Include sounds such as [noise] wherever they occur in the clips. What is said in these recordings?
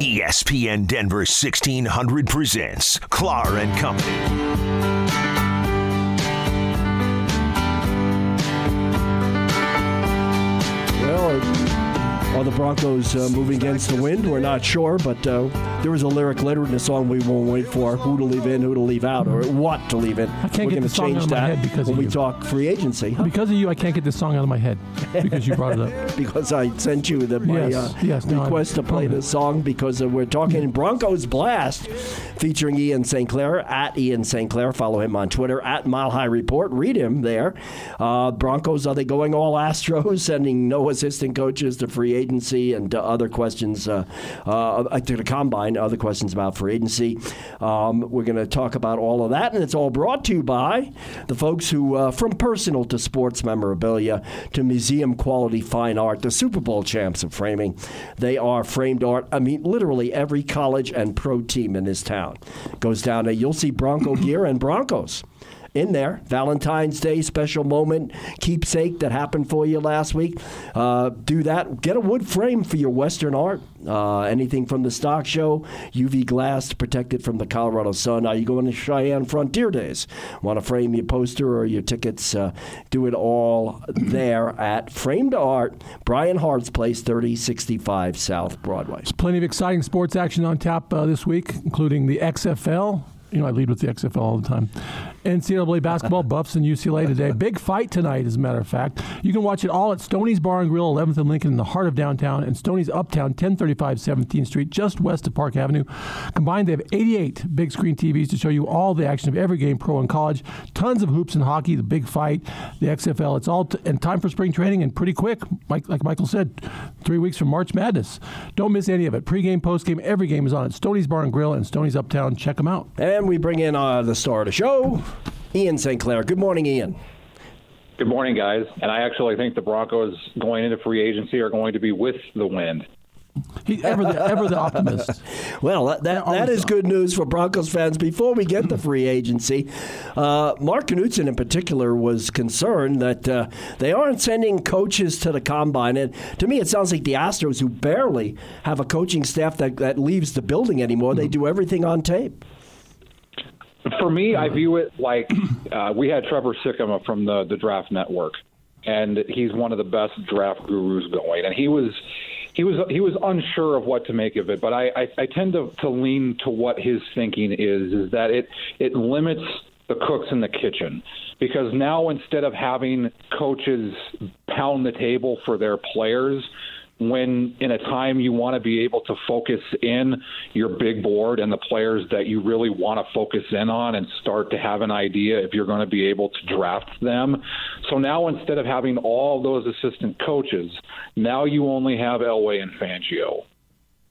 ESPN Denver 1600 presents Clar and Company. Are the Broncos uh, moving against the wind? We're not sure, but uh, there was a lyric later in the song we won't wait for who to leave in, who to leave out, or what to leave in. I can't We're get the song out of my head because when of we you. talk free agency Because of you, I can't get this song out of my head because you brought it up. [laughs] because I sent you the, my Yes, uh, yes, no, request to play the song because uh, we're talking Broncos Blast featuring Ian St. Clair at Ian St. Clair. Follow him on Twitter at Mile High Report. Read him there. Uh, Broncos, are they going all Astros, [laughs] sending no assistant coaches to free agency and uh, other questions uh, uh, to the combine, other questions about free agency. Um, we're going to talk about all of that, and it's all brought to you by the folks who, uh, from personal to sports memorabilia to museum quality fine art, the Super Bowl champs of framing. They are framed art. I mean, literally every college and pro team in this town goes down there. You'll see Bronco [coughs] gear and Broncos in there. Valentine's Day special moment, keepsake that happened for you last week. Uh, do that. Get a wood frame for your Western art. Uh, anything from the stock show, UV glass to protect it from the Colorado sun. Are you going to Cheyenne Frontier Days? Want to frame your poster or your tickets? Uh, do it all [clears throat] there at Framed Art, Brian Hart's Place, 3065 South Broadway. Plenty of exciting sports action on tap uh, this week, including the XFL. You know, I lead with the XFL all the time. NCAA basketball, [laughs] Buffs and UCLA today. Big fight tonight, as a matter of fact. You can watch it all at Stoney's Bar and Grill, 11th and Lincoln, in the heart of downtown, and Stoney's Uptown, 1035 17th Street, just west of Park Avenue. Combined, they have 88 big screen TVs to show you all the action of every game, pro and college. Tons of hoops and hockey, the big fight, the XFL. It's all t- and time for spring training and pretty quick. Like, like Michael said, three weeks from March Madness. Don't miss any of it. Pre-game, post-game, every game is on at Stoney's Bar and Grill and Stoney's Uptown. Check them out. And we bring in uh, the star of the show, Ian St. Clair. Good morning, Ian. Good morning, guys. And I actually think the Broncos going into free agency are going to be with the wind. He, ever, the, ever the optimist. [laughs] Well, that, that, that always is are. good news for Broncos fans. Before we get the free agency, uh, Mark Knutson in particular was concerned that uh, they aren't sending coaches to the combine. And to me, it sounds like the Astros, who barely have a coaching staff that, that leaves the building anymore, they do everything on tape. For me, I view it like uh, we had Trevor Sikkema from the, the Draft Network, and he's one of the best draft gurus going. And he was he was he was unsure of what to make of it, but I, I, I tend to, to lean to what his thinking is is that it it limits the cooks in the kitchen because now instead of having coaches pound the table for their players when in a time you want to be able to focus in your big board and the players that you really want to focus in on and start to have an idea if you're going to be able to draft them. So now instead of having all those assistant coaches, now you only have Elway and Fangio.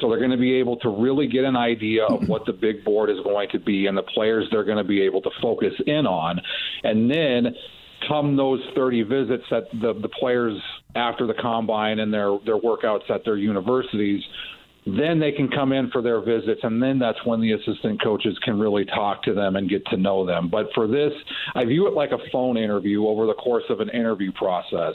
So they're going to be able to really get an idea of what the big board is going to be and the players they're going to be able to focus in on. And then come those 30 visits that the, the players after the combine and their, their workouts at their universities, then they can come in for their visits, and then that's when the assistant coaches can really talk to them and get to know them. But for this, I view it like a phone interview over the course of an interview process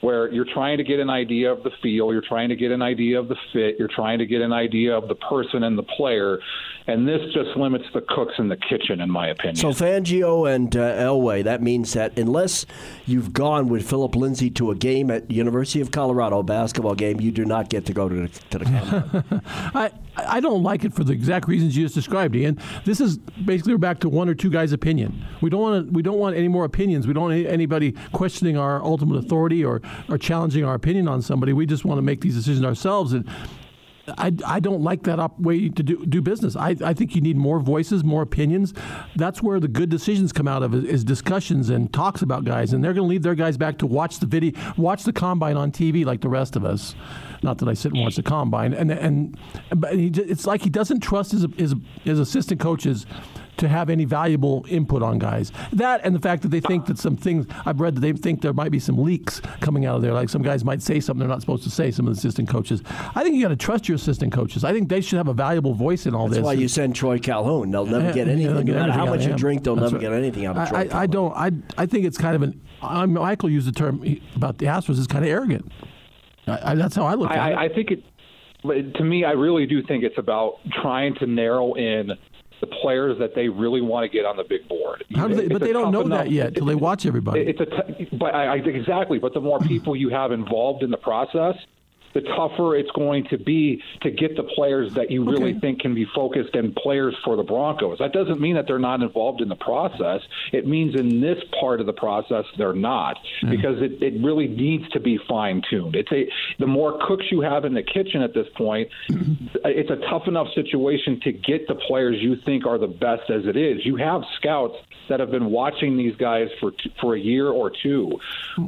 where you're trying to get an idea of the feel, you're trying to get an idea of the fit, you're trying to get an idea of the person and the player, and this just limits the cooks in the kitchen, in my opinion. So Fangio and uh, Elway, that means that unless you've gone with Phillip Lindsay to a game at University of Colorado, a basketball game, you do not get to go to the, to the combine. [laughs] I, I don't like it for the exact reasons you just described, Ian. This is basically we're back to one or two guys' opinion. We don't want to, we don't want any more opinions. We don't want anybody questioning our ultimate authority or, or challenging our opinion on somebody. We just want to make these decisions ourselves. And I, I don't like that op- way to do, do business. I, I think you need more voices, more opinions. That's where the good decisions come out of is, is discussions and talks about guys. And they're going to lead their guys back to watch the video, watch the combine on TV like the rest of us. Not that I sit and watch the combine. And and but he, it's like he doesn't trust his, his his assistant coaches to have any valuable input on guys. That and the fact that they think that some things I've read that they think there might be some leaks coming out of there. Like some guys might say something they're not supposed to say. Some of the assistant coaches. I think you got to trust your assistant coaches. I think they should have a valuable voice in all That's this. That's why you send Troy Calhoun. They'll never get anything. they'll get no matter how out much of you him. drink, they'll That's never right. get anything out of Troy I, I, I don't. I I think it's kind of an. I'm, Michael used the term about the Astros is kind of arrogant. I, I, that's how I look at I, it. I, I think it. to me, I really do think it's about trying to narrow in the players that they really want to get on the big board. How do they, It's but they don't know enough- that yet till they watch everybody. It's a t- but I, I exactly. But the more people you have involved in the process, the tougher it's going to be to get the players that you really Okay. think can be focused and players for the Broncos. That doesn't mean that they're not involved in the process. It means in this part of the process they're not because it, it really needs to be fine tuned. It's a the more cooks you have in the kitchen at this point, mm-hmm. it's a tough enough situation to get the players you think are the best as it is. You have scouts that have been watching these guys for for a year or two.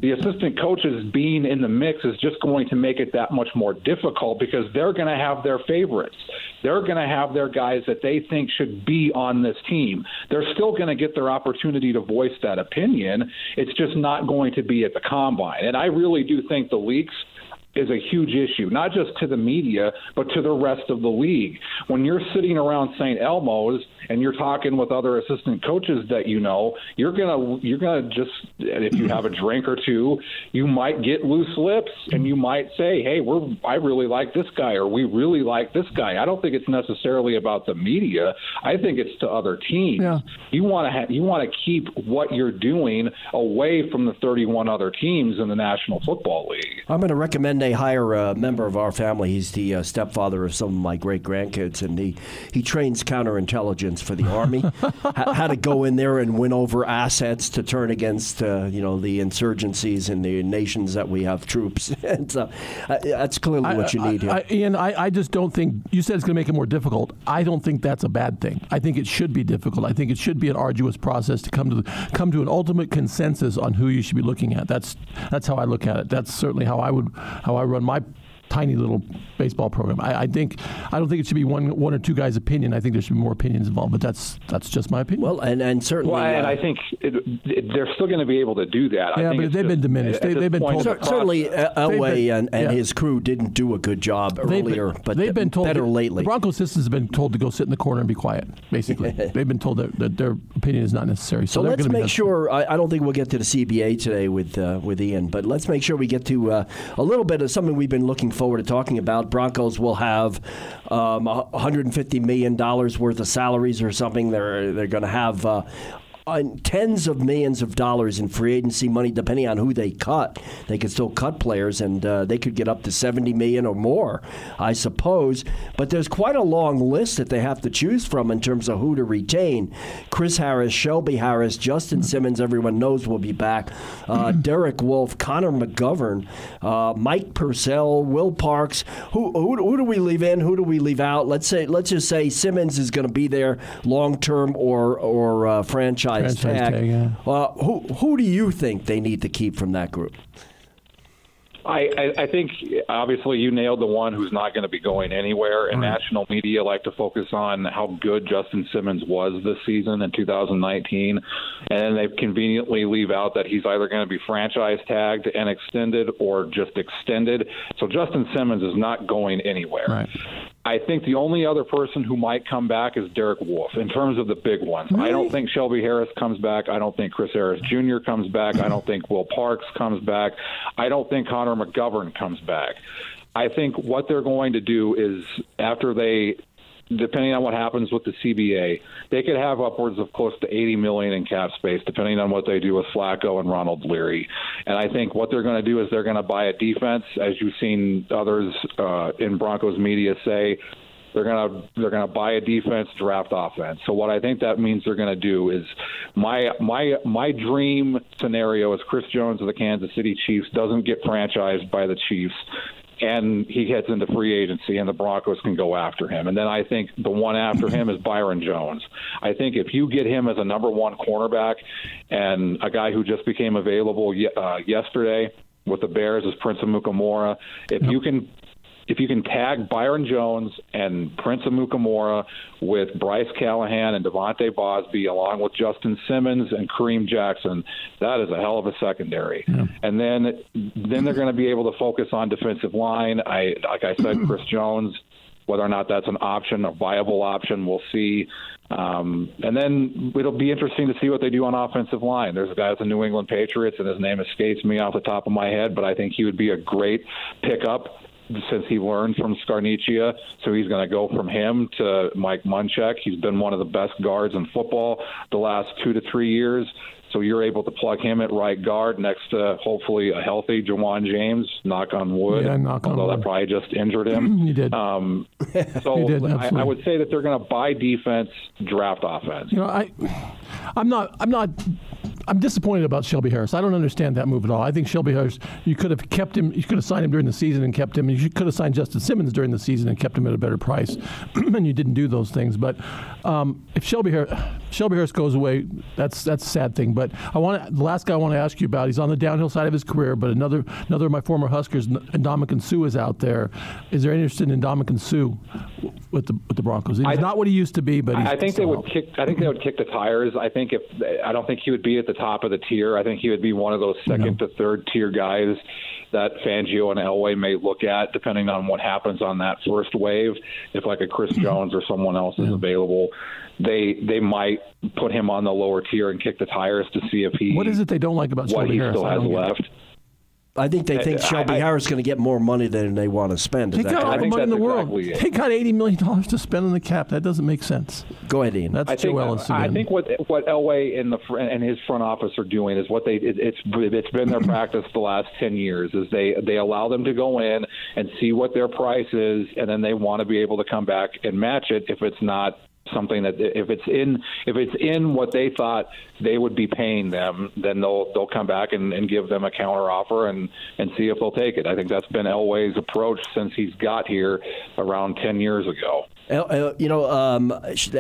The assistant coaches being in the mix is just going to make it that much more difficult because they're going to have their favorites. They're going to have their guys that they think should be on this team. They're still going to get their opportunity to voice that opinion. It's just not going to be at the combine. And I really do think the leaks is a huge issue, not just to the media, but to the rest of the league. When you're sitting around St. Elmo's and you're talking with other assistant coaches that you know, you're gonna you're gonna just if you have a drink or two, you might get loose lips and you might say, "Hey, we're I really like this guy," or "We really like this guy." I don't think it's necessarily about the media. I think it's to other teams. Yeah. You want to ha- you want to keep what you're doing away from the 31 other teams in the National Football League. I'm going to recommend they hire a member of our family. He's the uh, stepfather of some of my great grandkids, and he, he trains counterintelligence for the Army. [laughs] how, how to go in there and win over assets to turn against uh, you know the insurgencies in the nations that we have troops. [laughs] and so, uh, that's clearly what you need here. I, Ian, I, I just don't think you said it's going to make it more difficult. I don't think that's a bad thing. I think it should be difficult. I think it should be an arduous process to come to the, come to an ultimate consensus on who you should be looking at. That's that's how I look at it. That's certainly how I would how I run my tiny little baseball program. I, I think I don't think it should be one one or two guys' opinion. I think there should be more opinions involved. But that's that's just my opinion. well, and and certainly. Well, and uh, I think it, it, they're still going to be able to do that. I Yeah, think but they've just- been diminished. They, they've been told- Cer- the certainly, uh, Elway been- and, and yeah. his crew didn't do a good job They've been- earlier, but they've been told better that- lately. The Broncos systems have been told to go sit in the corner and be quiet. Basically, [laughs] they've been told that, that their opinion is not necessary. So, So let's gonna make sure. I, I don't think we'll get to the CBA today with uh, with Ian, but let's make sure we get to uh, a little bit of something we've been looking forward to talking about. Broncos will have um, 150 million dollars worth of salaries or something. They're they're going to have. Uh, uh, tens of millions of dollars in free agency money, depending on who they cut. They could still cut players, and uh, they could get up to 70 million or more, I suppose. But there's quite a long list that they have to choose from in terms of who to retain. Chris Harris, Shelby Harris, Justin Simmons, everyone knows will be back. Uh, [clears throat] Derek Wolfe, Connor McGovern, uh, Mike Purcell, Will Parks. Who, who who do we leave in? Who do we leave out? Let's say let's just say Simmons is going to be there long term or or uh, franchise, Franchise tag. tag, yeah. uh, who who do you think they need to keep from that group? I, I, I think obviously you nailed the one who's not going to be going anywhere, and national media like to focus on how good Justin Simmons was this season in 2019, and then they conveniently leave out that he's either going to be franchise tagged and extended or just extended. So Justin Simmons is not going anywhere. Right. I think the only other person who might come back is Derek Wolfe in terms of the big ones. I don't think Shelby Harris comes back. I don't think Chris Harris Jr. comes back. I don't think Will Parks comes back. I don't think Connor McGovern comes back. I think what they're going to do is after they depending on what happens with the CBA, they could have upwards of close to 80 million in cap space, depending on what they do with Flacco and Ronald Leary. And I think what they're going to do is they're going to buy a defense, as you've seen others uh, in Broncos media say. They're gonna they're gonna buy a defense, draft offense. So what I think that means they're gonna do is my my my dream scenario is Chris Jones of the Kansas City Chiefs doesn't get franchised by the Chiefs and he heads into free agency and the Broncos can go after him. And then I think the one after him is Byron Jones. I think if you get him as a number one cornerback and a guy who just became available uh, yesterday with the Bears is Prince Amukamara, if you can if you can tag Byron Jones and Prince Amukamara with Bryce Callahan and De'Vante Bausby, along with Justin Simmons and Kareem Jackson, that is a hell of a secondary. And then then they're going to be able to focus on defensive line. I like I said, Chris [clears throat] Jones. Whether or not that's an option, a viable option, we'll see. Um, and then it'll be interesting to see what they do on offensive line. There's a guy at the New England Patriots, and his name escapes me off the top of my head, but I think he would be a great pickup since he learned from Scarnecchia. So he's going to go from him to Mike Munchak. He's been one of the best guards in football the last two to three years. So you're able to plug him at right guard next to hopefully a healthy Ja'Wuan James. Knock on wood. Yeah, knock on although wood. that probably just injured him. [clears throat] You did. Um, [laughs] so did, I. I would say that they're going to buy defense, draft offense. You know, I, I'm not, I'm not, I'm disappointed about Shelby Harris. I don't understand that move at all. I think Shelby Harris, you could have kept him, you could have signed him during the season and kept him. You could have signed Justin Simmons during the season and kept him at a better price, [clears throat] and you didn't do those things. But um, if Shelby Harris, Shelby Harris goes away, that's that's a sad thing. But I want the last guy I want to ask you about. He's on the downhill side of his career, but another another of my former Huskers, Ndamukong Suh, is out there. Is there interest in Ndamukong Suh with the with the Broncos? He's I- not what he used to be, but he's I think they would out. kick. I think they would kick the tires. I think if I don't think he would be at the top of the tier. I think he would be one of those second to third tier guys that Fangio and Elway may look at, depending on what happens on that first wave. If like a Chris mm-hmm. Jones or someone else is available, they they might put him on the lower tier and kick the tires to see if he What is it they don't like about what Shelby he Harris? still has get it. Left. I think they uh, think Shelby I- Harris is going to get more money than they want to spend. Is They that got all the money in the world. exactly. Uh, they got eighty million dollars to spend on the cap. That doesn't make sense. Go ahead, Ian. That's I think Joe Ellis uh, I think what what Elway and the and his front office are doing is what they it, it's it's been their practice the last ten years is they they allow them to go in and see what their price is and then they want to be able to come back and match it if it's not something that if it's in if it's in what they thought they would be paying them then they'll they'll come back and, and give them a counter offer and and see if they'll take it I think that's been Elway's approach since he's got here around ten years ago. You know, um,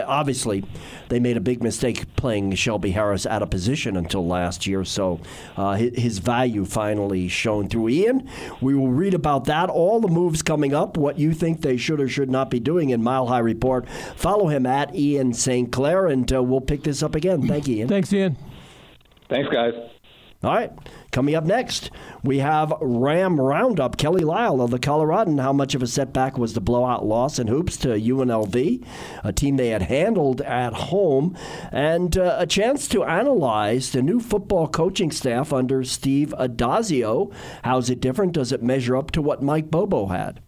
obviously, they made a big mistake playing Shelby Harris out of position until last year. So uh, his value finally shone through. Ian, we will read about that, all the moves coming up, what you think they should or should not be doing in Mile High Report. Follow him at Ian St. Clair, and uh, we'll pick this up again. Thank you, Ian. Thanks, Ian. Thanks guys. All right. Coming up next, we have Ram Roundup. Kelly Lyell of the Coloradoan. How much of a setback was the blowout loss in hoops to UNLV, a team they had handled at home, and uh, a chance to analyze the new football coaching staff under Steve Addazio. How's it different? Does it measure up to what Mike Bobo had?